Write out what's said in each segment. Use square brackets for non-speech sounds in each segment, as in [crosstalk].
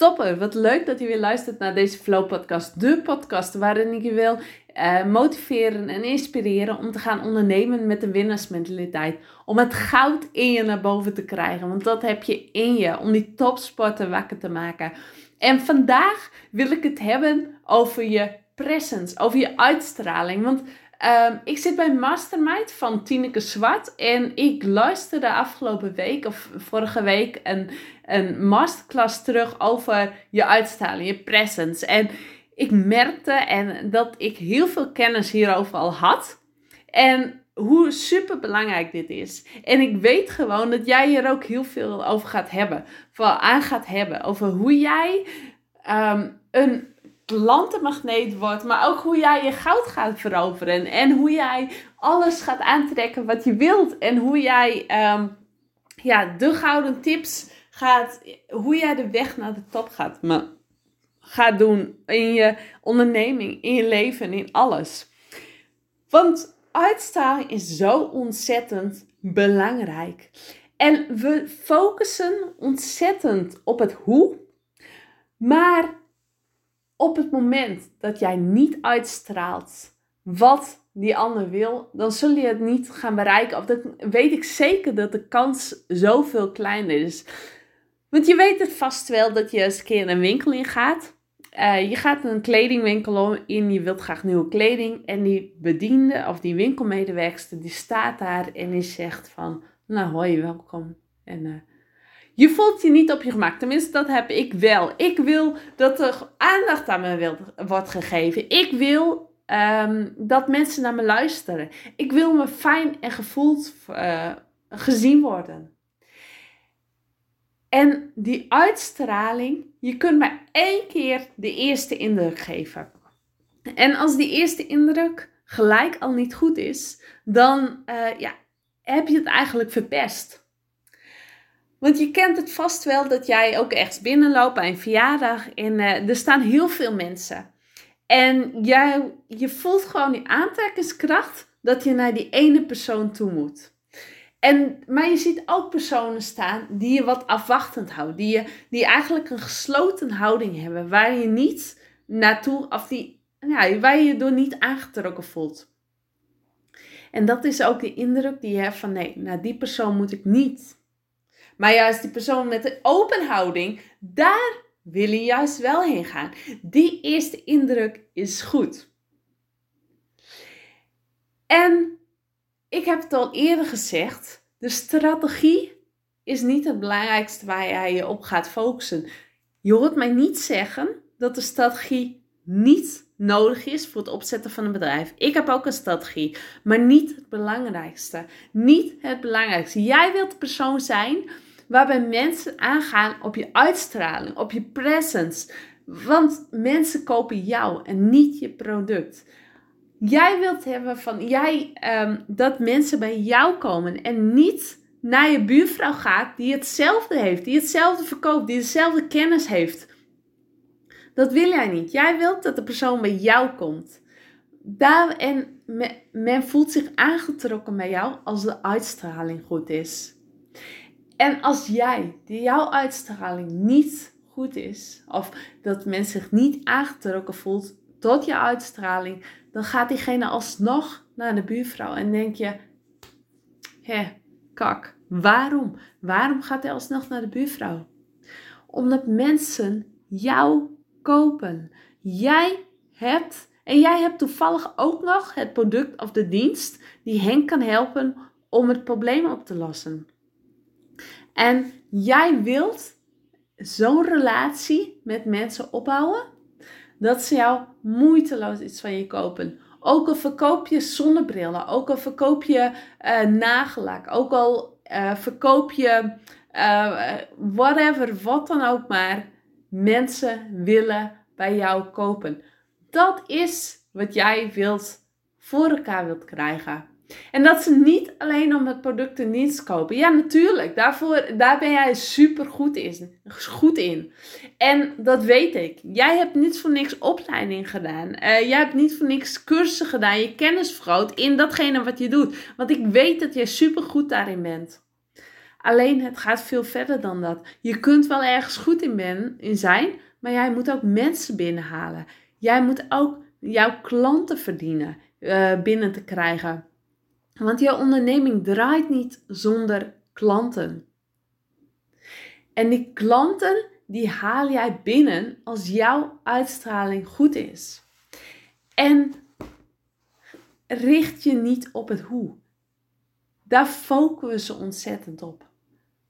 Topper, wat leuk dat je weer luistert naar deze Flow Podcast. De podcast waarin ik je wil uh, motiveren en inspireren om te gaan ondernemen met een winnaarsmentaliteit. Om het goud in je naar boven te krijgen. Want dat heb je in je. Om die topsporten wakker te maken. En vandaag wil ik het hebben over je presence. Over je uitstraling. Want Um, ik zit bij Mastermind van Tineke Zwart en ik luisterde afgelopen week of vorige week een, een masterclass terug over je uitstraling, je presence. En ik merkte en dat ik heel veel kennis hierover al had. En hoe super belangrijk dit is. En ik weet gewoon dat jij hier ook heel veel over gaat hebben. Vooral aan gaat hebben. Over hoe jij um, een klantenmagneet wordt, maar ook hoe jij je goud gaat veroveren en hoe jij alles gaat aantrekken wat je wilt en hoe jij um, ja, de gouden tips gaat, hoe jij de weg naar de top gaat, maar gaat doen in je onderneming, in je leven, in alles. Want uitstraling is zo ontzettend belangrijk. En we focussen ontzettend op het hoe, maar op het moment dat jij niet uitstraalt wat die ander wil, dan zul je het niet gaan bereiken. Of dan weet ik zeker dat de kans zoveel kleiner is. Want je weet het vast wel dat je eens een keer een winkel in gaat. Uh, je gaat een kledingwinkel in, je wilt graag nieuwe kleding. En die bediende of die winkelmedewerkster die staat daar en die zegt van... Nou hoi, welkom. En uh, je voelt je niet op je gemak. Tenminste, dat heb ik wel. Ik wil dat er aandacht aan me wordt gegeven. Ik wil ehm, dat mensen naar me luisteren. Ik wil me fijn en gevoeld uh, gezien worden. En die uitstraling, je kunt maar één keer de eerste indruk geven. En als die eerste indruk gelijk al niet goed is, dan uh, ja, heb je het eigenlijk verpest. Want je kent het vast wel dat jij ook echt binnenloopt bij een verjaardag en uh, er staan heel veel mensen. En jij, je voelt gewoon die aantrekkingskracht dat je naar die ene persoon toe moet. En, maar je ziet ook personen staan die je wat afwachtend houden. Die, je, die eigenlijk een gesloten houding hebben. Waar je niet naartoe, of die, ja, waar je je door niet aangetrokken voelt. En dat is ook de indruk die je hebt van nee, naar die persoon moet ik niet. Maar juist die persoon met de open houding, daar wil je juist wel heen gaan. Die eerste indruk is goed. En ik heb het al eerder gezegd, de strategie is niet het belangrijkste waar jij je op gaat focussen. Je hoort mij niet zeggen dat de strategie niet nodig is voor het opzetten van een bedrijf. Ik heb ook een strategie, maar niet het belangrijkste. Niet het belangrijkste. Jij wilt de persoon zijn waarbij mensen aangaan op je uitstraling, op je presence. Want mensen kopen jou en niet je product. Jij wilt hebben van jij um, dat mensen bij jou komen en niet naar je buurvrouw gaat die hetzelfde heeft, die hetzelfde verkoopt, die dezelfde kennis heeft. Dat wil jij niet. Jij wilt dat de persoon bij jou komt. Daar, en men voelt zich aangetrokken bij jou als de uitstraling goed is. En als jij, die jouw uitstraling niet goed is, of dat men zich niet aangetrokken voelt tot je uitstraling, dan gaat diegene alsnog naar de buurvrouw en denk je, hé, kak, waarom? Waarom gaat hij alsnog naar de buurvrouw? Omdat mensen jou kopen. Jij hebt, en jij hebt toevallig ook nog het product of de dienst die hen kan helpen om het probleem op te lossen. En jij wilt zo'n relatie met mensen opbouwen dat ze jou moeiteloos iets van je kopen. Ook al verkoop je zonnebrillen, ook al verkoop je uh, nagellak, ook al uh, verkoop je uh, whatever, wat dan ook maar. Mensen willen bij jou kopen. Dat is wat jij wilt voor elkaar wilt krijgen. En dat ze niet alleen om het product en dienst kopen. Ja, natuurlijk. Daarvoor, daar ben jij super goed in, goed in. En dat weet ik. Jij hebt niet voor niks opleiding gedaan. Uh, jij hebt niet voor niks cursussen gedaan. Je kennis vergroot in datgene wat je doet. Want ik weet dat jij super goed daarin bent. Alleen het gaat veel verder dan dat. Je kunt wel ergens goed in, ben, in zijn, maar jij moet ook mensen binnenhalen. Jij moet ook jouw klanten verdienen, uh, binnen te krijgen. Want jouw onderneming draait niet zonder klanten. En die klanten, die haal jij binnen als jouw uitstraling goed is. En richt je niet op het hoe. Daar focussen we ontzettend op.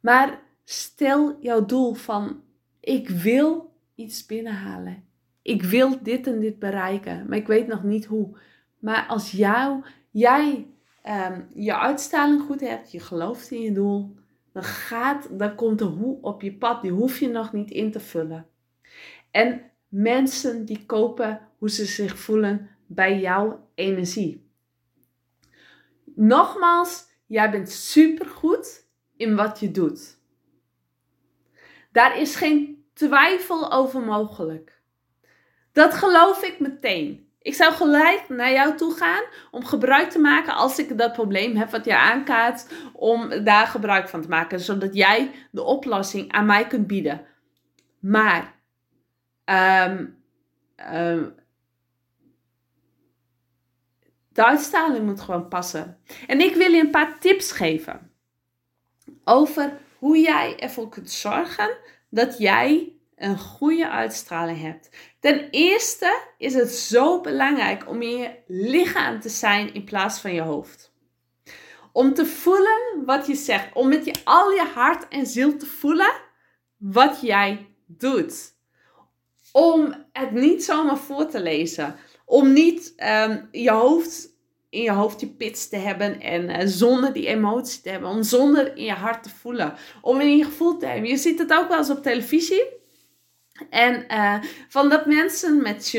Maar stel jouw doel van ik wil iets binnenhalen. Ik wil dit en dit bereiken, maar ik weet nog niet hoe. Maar als jou, jij um, je uitstraling goed hebt, je gelooft in je doel, dan, gaat, dan komt de hoe op je pad. Die hoef je nog niet in te vullen. En mensen die kopen hoe ze zich voelen bij jouw energie. Nogmaals, jij bent supergoed in wat je doet. Daar is geen twijfel over mogelijk. Dat geloof ik meteen. Ik zou gelijk naar jou toe gaan om gebruik te maken als ik dat probleem heb wat je aankaart, om daar gebruik van te maken, zodat jij de oplossing aan mij kunt bieden. Maar um, de uitstraling moet gewoon passen. En ik wil je een paar tips geven over hoe jij ervoor kunt zorgen dat jij een goede uitstraling hebt. Ten eerste is het zo belangrijk om in je lichaam te zijn in plaats van je hoofd. Om te voelen wat je zegt. Om met je, al je hart en ziel te voelen wat jij doet. Om het niet zomaar voor te lezen. Om niet um, je hoofd in je hoofd je pits te hebben en uh, zonder die emotie te hebben. Om zonder in je hart te voelen. Om in je gevoel te hebben. Je ziet het ook wel eens op televisie. En uh, van dat mensen met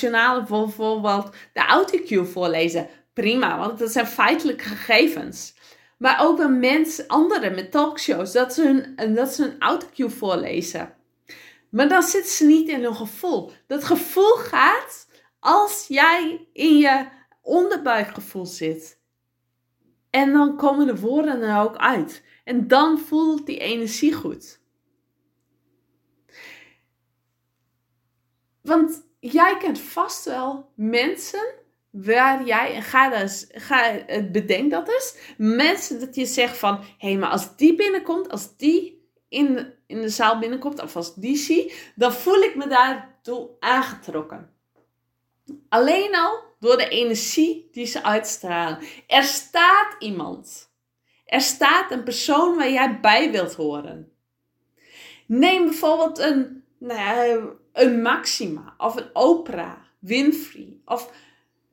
journalen bijvoorbeeld de autocue voorlezen. Prima, want dat zijn feitelijke gegevens. Maar ook bij mensen, anderen met talkshows, dat ze hun, dat ze hun autocue voorlezen. Maar dan zitten ze niet in hun gevoel. Dat gevoel gaat als jij in je onderbuikgevoel zit. En dan komen de woorden er ook uit. En dan voelt die energie goed. Want jij kent vast wel mensen waar jij, en ga, dus, ga bedenk dat eens, mensen dat je zegt van, hé, hey, maar als die binnenkomt, als die in de, in de zaal binnenkomt, of als die zie, dan voel ik me daartoe aangetrokken. Alleen al door de energie die ze uitstralen. Er staat iemand. Er staat een persoon waar jij bij wilt horen. Neem bijvoorbeeld een, nou een Maxima of een Oprah Winfrey. Of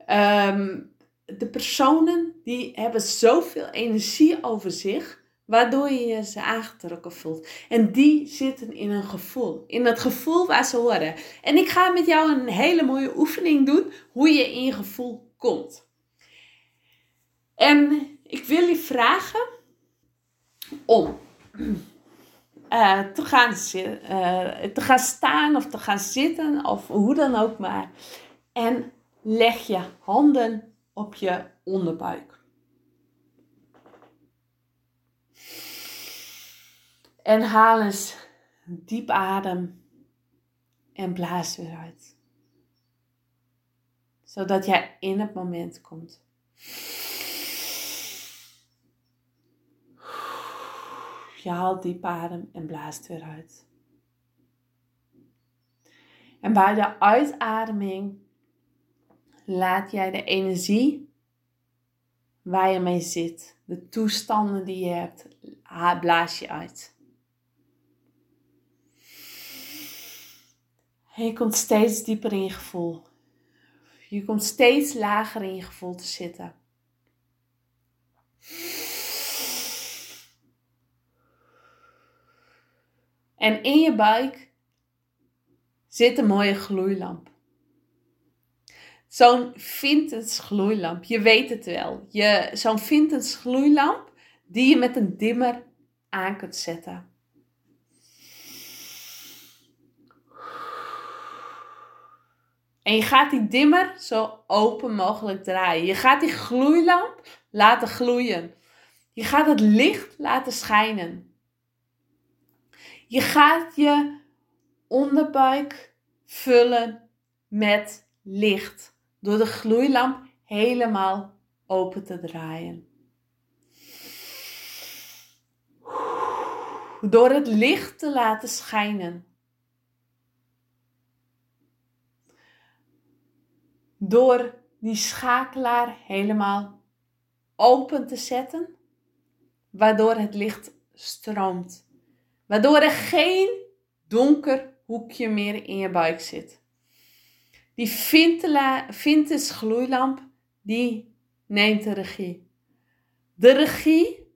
um, de personen die hebben zoveel energie over zich waardoor je je ze aangetrokken voelt. En die zitten in een gevoel, in het gevoel waar ze horen. En ik ga met jou een hele mooie oefening doen hoe je in je gevoel komt. En ik wil je vragen om uh, te, gaan, uh, te gaan staan of te gaan zitten of hoe dan ook maar. En leg je handen op je onderbuik. En haal eens diep adem en blaas weer uit. Zodat jij in het moment komt. Je haalt diep adem en blaast weer uit. En bij de uitademing laat jij de energie waar je mee zit, de toestanden die je hebt, blaas je uit. En je komt steeds dieper in je gevoel. Je komt steeds lager in je gevoel te zitten. En in je buik zit een mooie gloeilamp. Zo'n vintage gloeilamp. Je weet het wel. Je, zo'n vintage gloeilamp die je met een dimmer aan kunt zetten. En je gaat die dimmer zo open mogelijk draaien. Je gaat die gloeilamp laten gloeien. Je gaat het licht laten schijnen. Je gaat je onderbuik vullen met licht door de gloeilamp helemaal open te draaien. Door het licht te laten schijnen. Door die schakelaar helemaal open te zetten, waardoor het licht stroomt. Waardoor er geen donker hoekje meer in je buik zit. Die vintage gloeilamp, die neemt de regie. De regie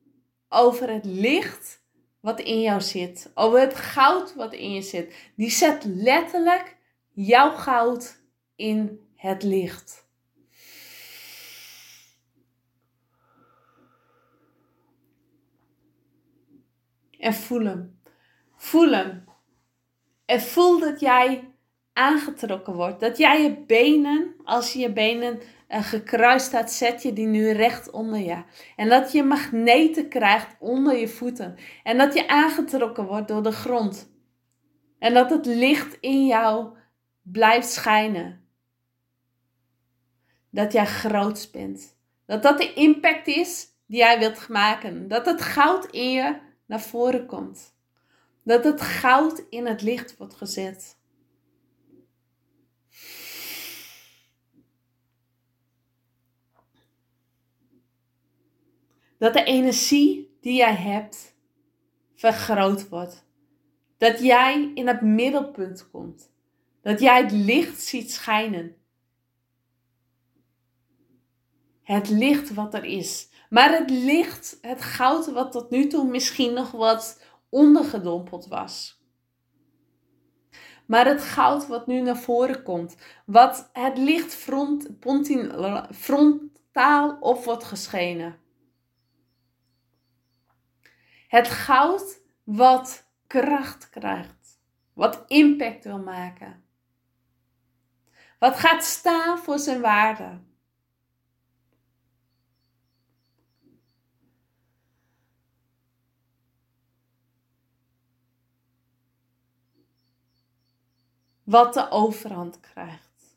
over het licht wat in jou zit. Over het goud wat in je zit. Die zet letterlijk jouw goud in het licht. En voel hem. Voel hem. En voel dat jij aangetrokken wordt. Dat jij je benen, als je je benen uh, gekruist staat, zet je die nu recht onder je. En dat je magneten krijgt onder je voeten. En dat je aangetrokken wordt door de grond. En dat het licht in jou blijft schijnen. Dat jij groot bent. Dat dat de impact is die jij wilt maken. Dat het goud in je naar voren komt. Dat het goud in het licht wordt gezet. Dat de energie die jij hebt vergroot wordt. Dat jij in het middelpunt komt. Dat jij het licht ziet schijnen. Het licht wat er is. Maar het licht, het goud wat tot nu toe misschien nog wat ondergedompeld was. Maar het goud wat nu naar voren komt, wat het licht front, frontaal op wordt geschenen. Het goud wat kracht krijgt, wat impact wil maken. Wat gaat staan voor zijn waarde. Wat de overhand krijgt.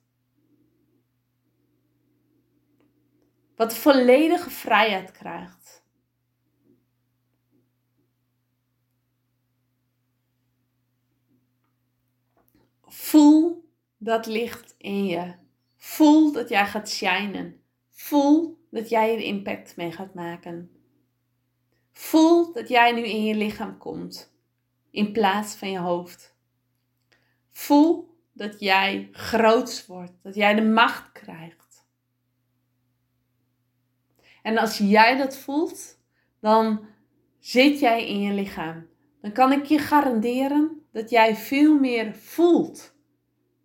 Wat volledige vrijheid krijgt. Voel dat licht in je. Voel dat jij gaat shinen. Voel dat jij er impact mee gaat maken. Voel dat jij nu in je lichaam komt in plaats van je hoofd. Voel dat jij groots wordt, dat jij de macht krijgt. En als jij dat voelt, dan zit jij in je lichaam. Dan kan ik je garanderen dat jij veel meer voelt.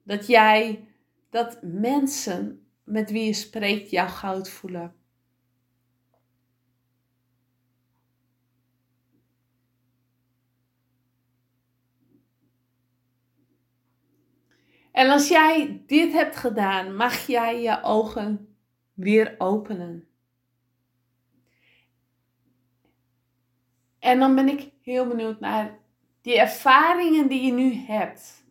Dat jij, dat mensen met wie je spreekt jouw goud voelen. En als jij dit hebt gedaan, mag jij je ogen weer openen. En dan ben ik heel benieuwd naar die ervaringen die je nu hebt.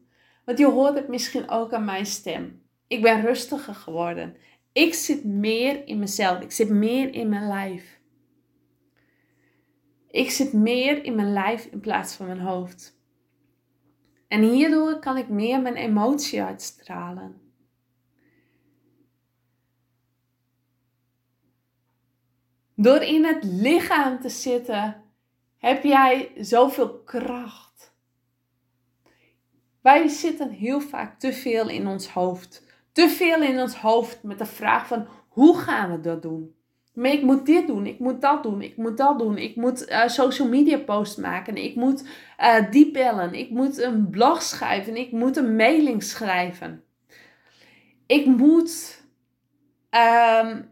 Want je hoort het misschien ook aan mijn stem. Ik ben rustiger geworden. Ik zit meer in mezelf. Ik zit meer in mijn lijf. Ik zit meer in mijn lijf in plaats van mijn hoofd. En hierdoor kan ik meer mijn emotie uitstralen. Door in het lichaam te zitten, heb jij zoveel kracht. Wij zitten heel vaak te veel in ons hoofd. Te veel in ons hoofd met de vraag van hoe gaan we dat doen? Maar ik moet dit doen, ik moet dat doen, ik moet dat doen. Ik moet uh, social media posts maken, ik moet uh, die bellen, ik moet een blog schrijven, ik moet een mailing schrijven. Ik moet, um,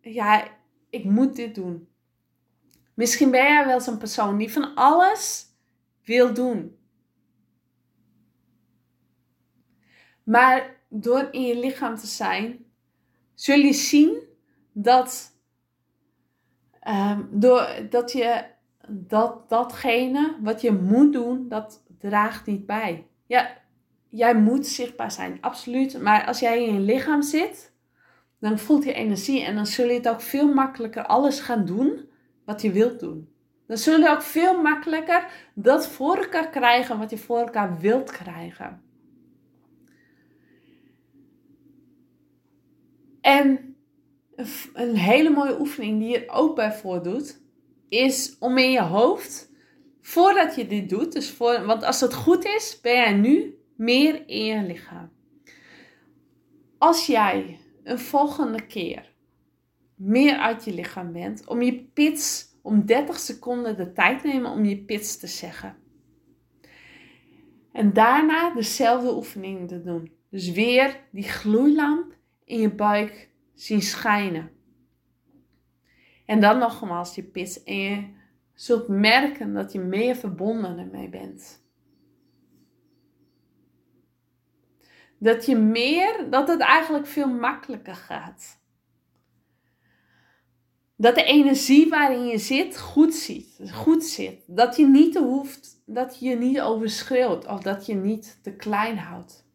ja, ik moet dit doen. Misschien ben jij wel zo'n persoon die van alles wil doen. Maar door in je lichaam te zijn, zul je zien dat Um, doordat je dat, datgene wat je moet doen, dat draagt niet bij. Ja, jij moet zichtbaar zijn, absoluut. Maar als jij in je lichaam zit, dan voelt je energie en dan zul je het ook veel makkelijker alles gaan doen wat je wilt doen. Dan zul je ook veel makkelijker dat voor elkaar krijgen wat je voor elkaar wilt krijgen. En een hele mooie oefening die je ook bij voordoet, is om in je hoofd, voordat je dit doet, dus voor, want als het goed is, ben jij nu meer in je lichaam. Als jij een volgende keer meer uit je lichaam bent, om je pits, om 30 seconden de tijd nemen om je pits te zeggen. En daarna dezelfde oefening te doen. Dus weer die gloeilamp in je buik zien schijnen. En dan nogmaals je pits en je zult merken dat je meer verbonden ermee bent. Dat je meer, dat het eigenlijk veel makkelijker gaat. Dat de energie waarin je zit goed, ziet, goed zit. Dat je niet hoeft, dat je je niet overschreeuwt of dat je niet te klein houdt.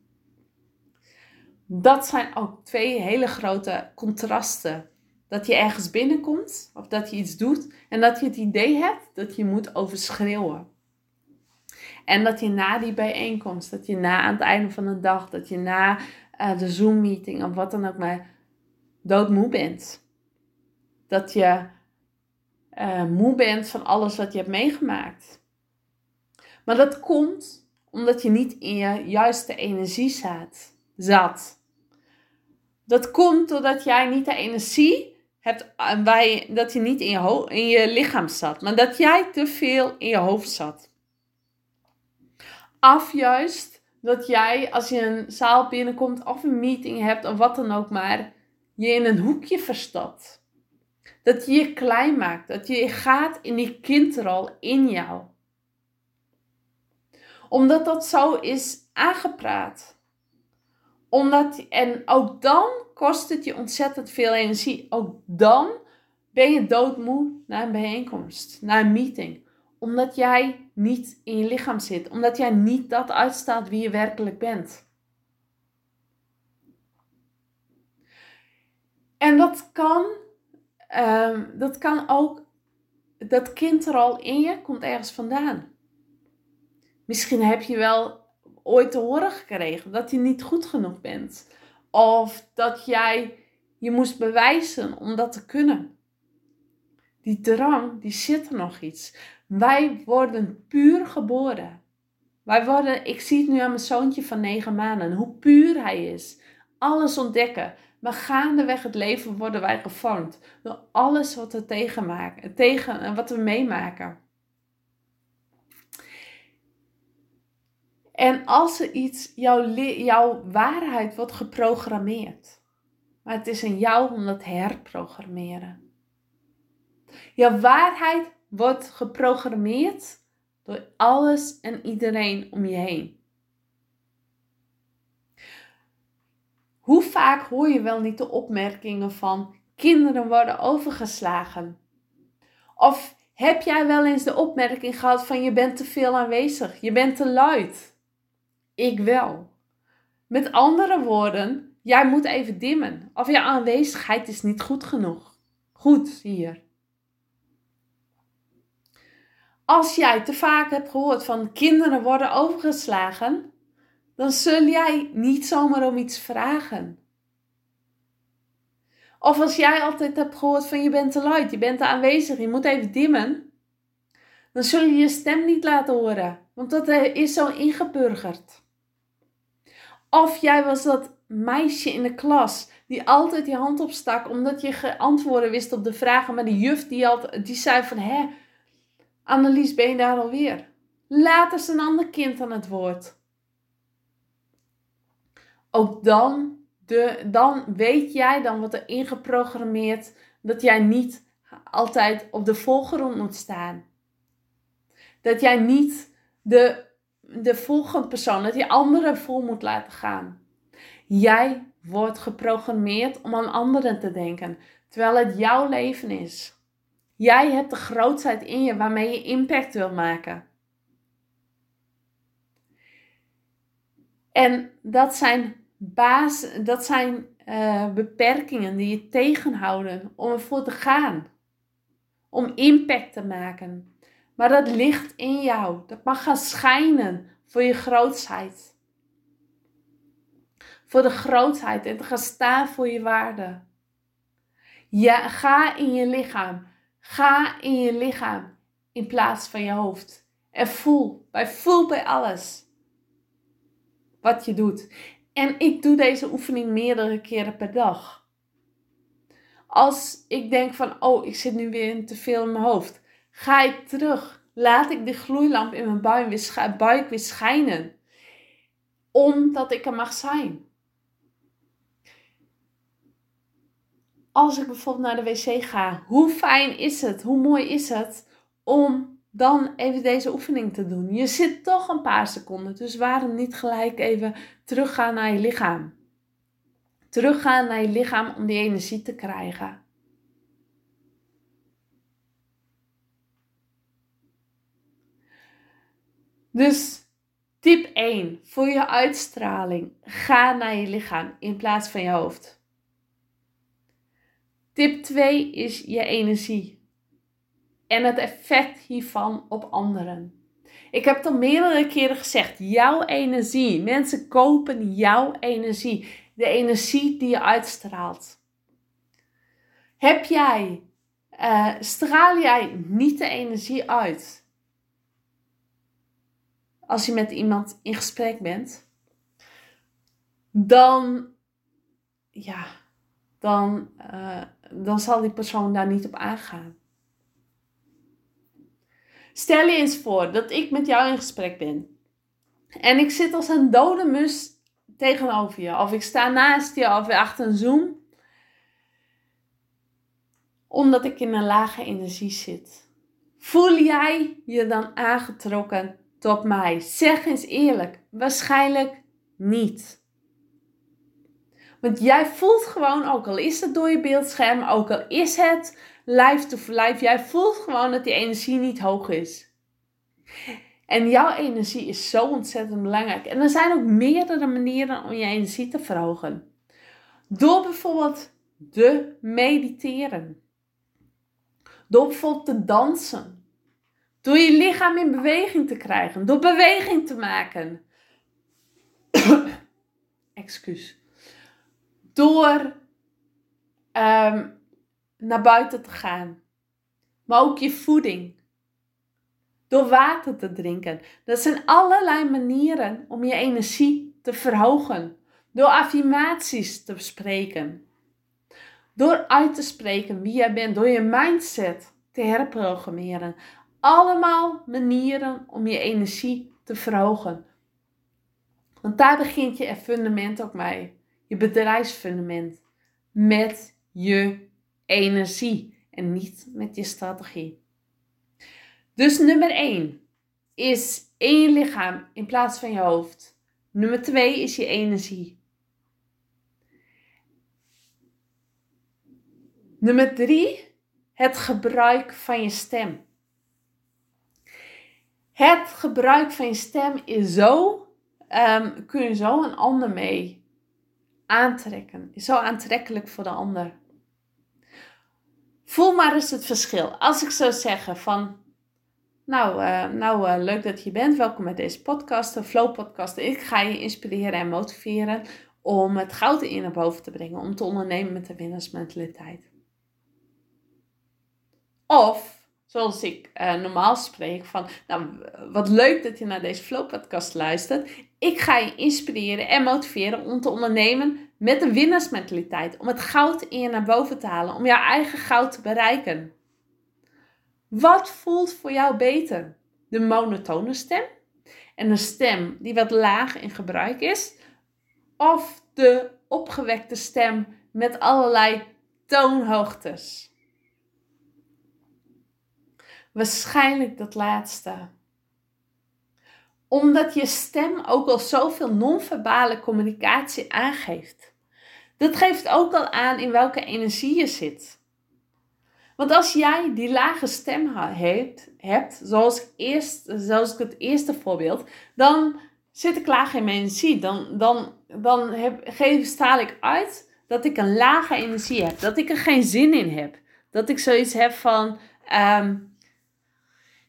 Dat zijn ook twee hele grote contrasten. Dat je ergens binnenkomt of dat je iets doet en dat je het idee hebt dat je moet overschreeuwen. En dat je na die bijeenkomst, dat je na aan het einde van de dag, dat je na uh, de Zoom-meeting of wat dan ook maar doodmoe bent. Dat je uh, moe bent van alles wat je hebt meegemaakt. Maar dat komt omdat je niet in je juiste energie zat. Dat komt doordat jij niet de energie hebt, eh, dat je niet in je, in je lichaam zat, maar dat jij te veel in je hoofd zat. Af juist dat jij, als je een zaal binnenkomt of een meeting hebt of wat dan ook maar, je in een hoekje verstapt. Dat je je klein maakt, dat je gaat in die kindrol in jou. Omdat dat zo is aangepraat omdat, en ook dan kost het je ontzettend veel energie. Ook dan ben je doodmoe na een bijeenkomst, na een meeting. Omdat jij niet in je lichaam zit. Omdat jij niet dat uitstaat wie je werkelijk bent. En dat kan, um, dat kan ook, dat kind er al in je komt ergens vandaan. Misschien heb je wel ooit te horen gekregen dat je niet goed genoeg bent. Of dat jij je moest bewijzen om dat te kunnen. Die drang, die zit er nog iets. Wij worden puur geboren. Wij worden, ik zie het nu aan mijn zoontje van negen maanden, hoe puur hij is. Alles ontdekken. Maar gaandeweg het leven worden wij gevormd door alles wat tegenmaken, tegen, wat we meemaken. En als er iets, jouw, jouw waarheid wordt geprogrammeerd. Maar het is aan jou om dat herprogrammeren. Jouw waarheid wordt geprogrammeerd door alles en iedereen om je heen. Hoe vaak hoor je wel niet de opmerkingen van kinderen worden overgeslagen? Of heb jij wel eens de opmerking gehad van je bent te veel aanwezig, je bent te luid? Ik wel. Met andere woorden, jij moet even dimmen. Of je aanwezigheid is niet goed genoeg. Goed hier. Als jij te vaak hebt gehoord van kinderen worden overgeslagen, dan zul jij niet zomaar om iets vragen. Of als jij altijd hebt gehoord van je bent te luid, je bent te aanwezig, je moet even dimmen, dan zul je je stem niet laten horen, want dat is zo ingeburgerd. Of jij was dat meisje in de klas die altijd die hand opstak omdat je geantwoorden wist op de vragen. Maar die juf die, had, die zei van, hè, Annelies, ben je daar alweer? Laat eens een ander kind aan het woord. Ook dan, de, dan weet jij, dan wordt er ingeprogrammeerd dat jij niet altijd op de voorgrond moet staan. Dat jij niet de de volgende persoon, dat je anderen voor moet laten gaan. Jij wordt geprogrammeerd om aan anderen te denken, terwijl het jouw leven is. Jij hebt de grootheid in je waarmee je impact wil maken. En dat zijn, baas, dat zijn uh, beperkingen die je tegenhouden om ervoor te gaan. Om impact te maken. Maar dat ligt in jou. Dat mag gaan schijnen voor je grootheid. Voor de grootheid en te gaan staan voor je waarde. Ja, ga in je lichaam. Ga in je lichaam in plaats van je hoofd. En voel, bij voel bij alles wat je doet. En ik doe deze oefening meerdere keren per dag. Als ik denk van, oh, ik zit nu weer te veel in mijn hoofd, ga ik terug. Laat ik de gloeilamp in mijn buik weer, buik weer schijnen. Omdat ik er mag zijn. Als ik bijvoorbeeld naar de wc ga, hoe fijn is het, hoe mooi is het om dan even deze oefening te doen. Je zit toch een paar seconden, dus waarom niet gelijk even teruggaan naar je lichaam? Teruggaan naar je lichaam om die energie te krijgen. Dus tip 1 voor je uitstraling: ga naar je lichaam in plaats van je hoofd. Tip 2 is je energie en het effect hiervan op anderen. Ik heb het al meerdere keren gezegd: jouw energie. Mensen kopen jouw energie. De energie die je uitstraalt. Heb jij, uh, straal jij niet de energie uit als je met iemand in gesprek bent? Dan, ja, dan, uh, dan zal die persoon daar niet op aangaan. Stel je eens voor dat ik met jou in gesprek ben. En ik zit als een dode mus tegenover je. Of ik sta naast je of achter een zoom. Omdat ik in een lage energie zit. Voel jij je dan aangetrokken tot mij? Zeg eens eerlijk. Waarschijnlijk niet. Want jij voelt gewoon, ook al is het door je beeldscherm, ook al is het live to live, jij voelt gewoon dat die energie niet hoog is. En jouw energie is zo ontzettend belangrijk. En er zijn ook meerdere manieren om je energie te verhogen. Door bijvoorbeeld te mediteren. Door bijvoorbeeld te dansen. Door je lichaam in beweging te krijgen. Door beweging te maken. [coughs] Excuus door ehm, naar buiten te gaan. Maar ook je voeding. Door water te drinken. Dat zijn allerlei manieren om je energie te verhogen. Door affirmaties te spreken. Door uit te spreken wie jij bent. Door je mindset te herprogrammeren. Allemaal manieren om je energie te verhogen. Want daar begint je fundament ook mee je bedrijfsfundament met je energie en niet met je strategie. Dus nummer 1 is in je lichaam in plaats van je hoofd. Nummer 2 is je energie. Nummer 3, het gebruik van je stem. Het gebruik van je stem is zo, um, kun je zo een ander mee aantrekken. Is zo aantrekkelijk voor de ander. Voel maar eens het verschil. Als ik zou zeggen van, nou, uh, nou uh, leuk dat je bent. Welkom bij deze podcast, de Flow Podcast. Ik ga je inspireren en motiveren om het goud in naar boven te brengen. Om te ondernemen met de winnersmentaliteit. Of zoals ik uh, normaal spreek, van nou, wat leuk dat je naar deze Flow Podcast luistert. Ik ga je inspireren en motiveren om te ondernemen met een winnaarsmentaliteit. Om het goud in je naar boven te halen, om jouw eigen goud te bereiken. Wat voelt voor jou beter? De monotone stem en een stem die wat laag in gebruik is? Of de opgewekte stem met allerlei toonhoogtes? Waarschijnlijk dat laatste. Omdat je stem ook al zoveel non-verbale communicatie aangeeft. Dat geeft ook al aan in welke energie je zit. Want als jij die lage stem hebt, hebt zoals, ik eerst, zoals ik het eerste voorbeeld, dan zit ik laag in mijn energie. Dan, dan, dan heb, geef, ik uit dat ik een lage energie heb. Dat ik er geen zin in heb. Dat ik zoiets heb van, ehm,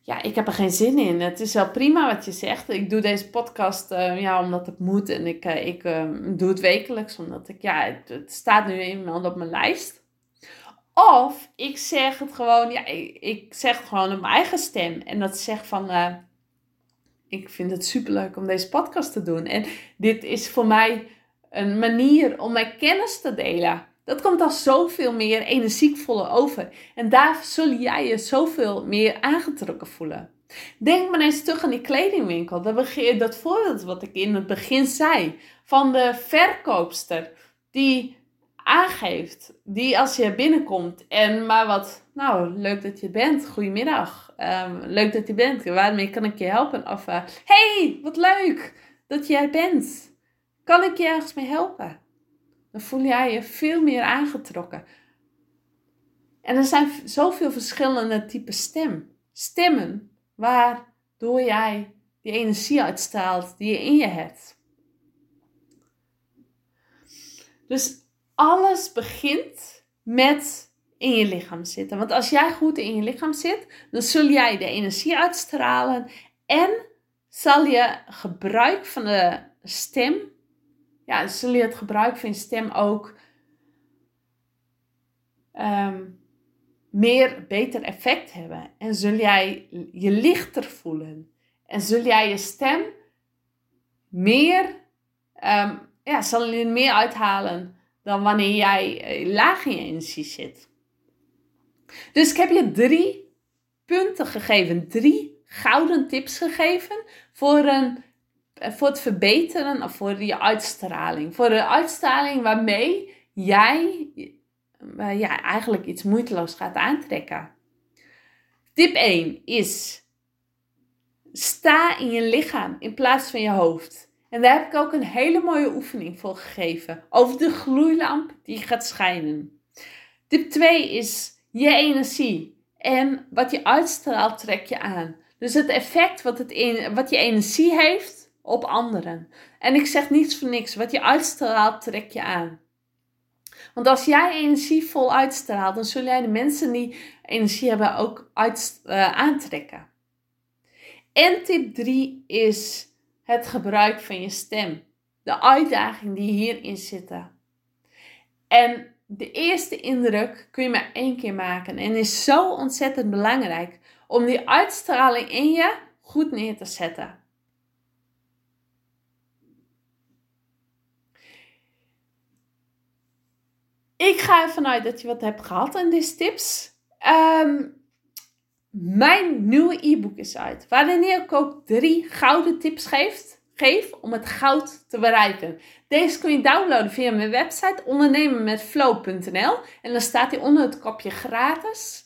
ja, ik heb er geen zin in. Het is wel prima wat je zegt. Ik doe deze podcast uh, ja, omdat het moet. En ik, uh, ik uh, doe het wekelijks, omdat ik, ja, het, staat nu eenmaal op mijn lijst. Of ik zeg het gewoon, ja, ik, zeg gewoon op mijn eigen stem. En dat zeg van, ik vind het superleuk om deze podcast te doen. En dit is voor mij een manier om mijn kennis te delen. Dat komt al zoveel meer energiekvoller over. En daar zul jij je zoveel meer aangetrokken voelen. Denk maar eens terug aan die kledingwinkel. Dat, voorbeeld wat ik in het begin zei. Van de verkoopster die aangeeft. Die als je binnenkomt en maar wat, nou, leuk dat je bent, goedemiddag, um, leuk dat je bent, waarmee kan ik je helpen? Of, uh, hey, wat leuk dat jij bent, kan ik je ergens mee helpen? Dan voel jij je veel meer aangetrokken. En er zijn zoveel verschillende typen stem. Stemmen waardoor jij die energie uitstraalt die je in je hebt. Dus alles begint met in je lichaam zitten. Want als jij goed in je lichaam zit, dan zul jij de energie uitstralen en zal je gebruik van de stem, ja, zul je het gebruik van je stem ook um, meer, beter effect hebben. En zul jij je lichter voelen. En zul jij je stem meer, um, ja, zal je meer uithalen dan wanneer jij eh, laag in je energie zit. Dus ik heb je drie punten gegeven, drie gouden tips gegeven voor, een, voor het verbeteren of voor je uitstraling. Voor de uitstraling waarmee jij uh, ja, eigenlijk iets moeiteloos gaat aantrekken. Tip 1 is: sta in je lichaam in plaats van je hoofd. En daar heb ik ook een hele mooie oefening voor gegeven. Over de gloeilamp die gaat schijnen. Tip 2 is je energie. En wat je uitstraalt, trek je aan. Dus het effect wat, het in, wat je energie heeft op anderen. En ik zeg niets voor niks. Wat je uitstraalt, trek je aan. Want als jij energievol uitstraalt, dan zullen jij de mensen die energie hebben ook uit, uh, aantrekken. En tip 3 is het gebruik van je stem. De uitdaging die hierin zitten. En de eerste indruk kun je maar één keer maken. En is zo ontzettend belangrijk om die uitstraling in je goed neer te zetten. Ik ga ervan uit dat je wat hebt gehad aan deze tips. Um, mijn nieuwe e-book is uit, waarin ik ook drie gouden tips geef, om het goud te bereiken. Deze kun je downloaden via mijn website ondernemenmetflow.nl en dan staat hij onder het kopje gratis.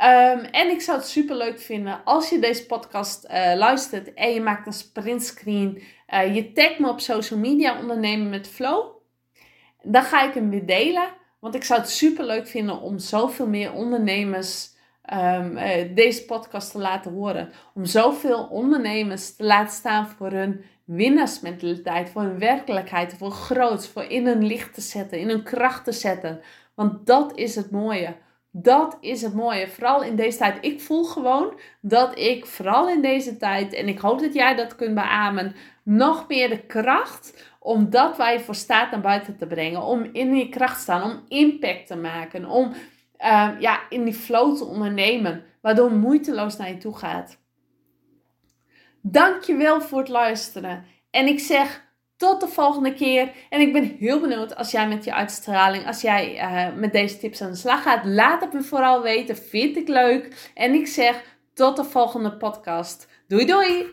Um, en ik zou het super leuk vinden als je deze podcast uh, luistert en je maakt een sprintscreen. Uh, je tagt me op social media ondernemen met flow. Dan ga ik hem weer delen. Want ik zou het super leuk vinden om zoveel meer ondernemers um, uh, deze podcast te laten horen. Om zoveel ondernemers te laten staan voor hun winnaarsmentaliteit, voor hun werkelijkheid, voor groots, voor in hun licht te zetten, in hun kracht te zetten. Want dat is het mooie. Dat is het mooie. Vooral in deze tijd. Ik voel gewoon dat ik vooral in deze tijd, en ik hoop dat jij dat kunt beamen, nog meer de kracht om dat waar je voor staat naar buiten te brengen. Om in je kracht te staan, om impact te maken, om uh, ja, in die flow te ondernemen, waardoor moeiteloos naar je toe gaat. Dankjewel voor het luisteren. En ik zeg tot de volgende keer. En ik ben heel benieuwd als jij met je uitstraling, als jij uh, met deze tips aan de slag gaat. Laat het me vooral weten. Vind ik leuk. En ik zeg tot de volgende podcast. Doei doei!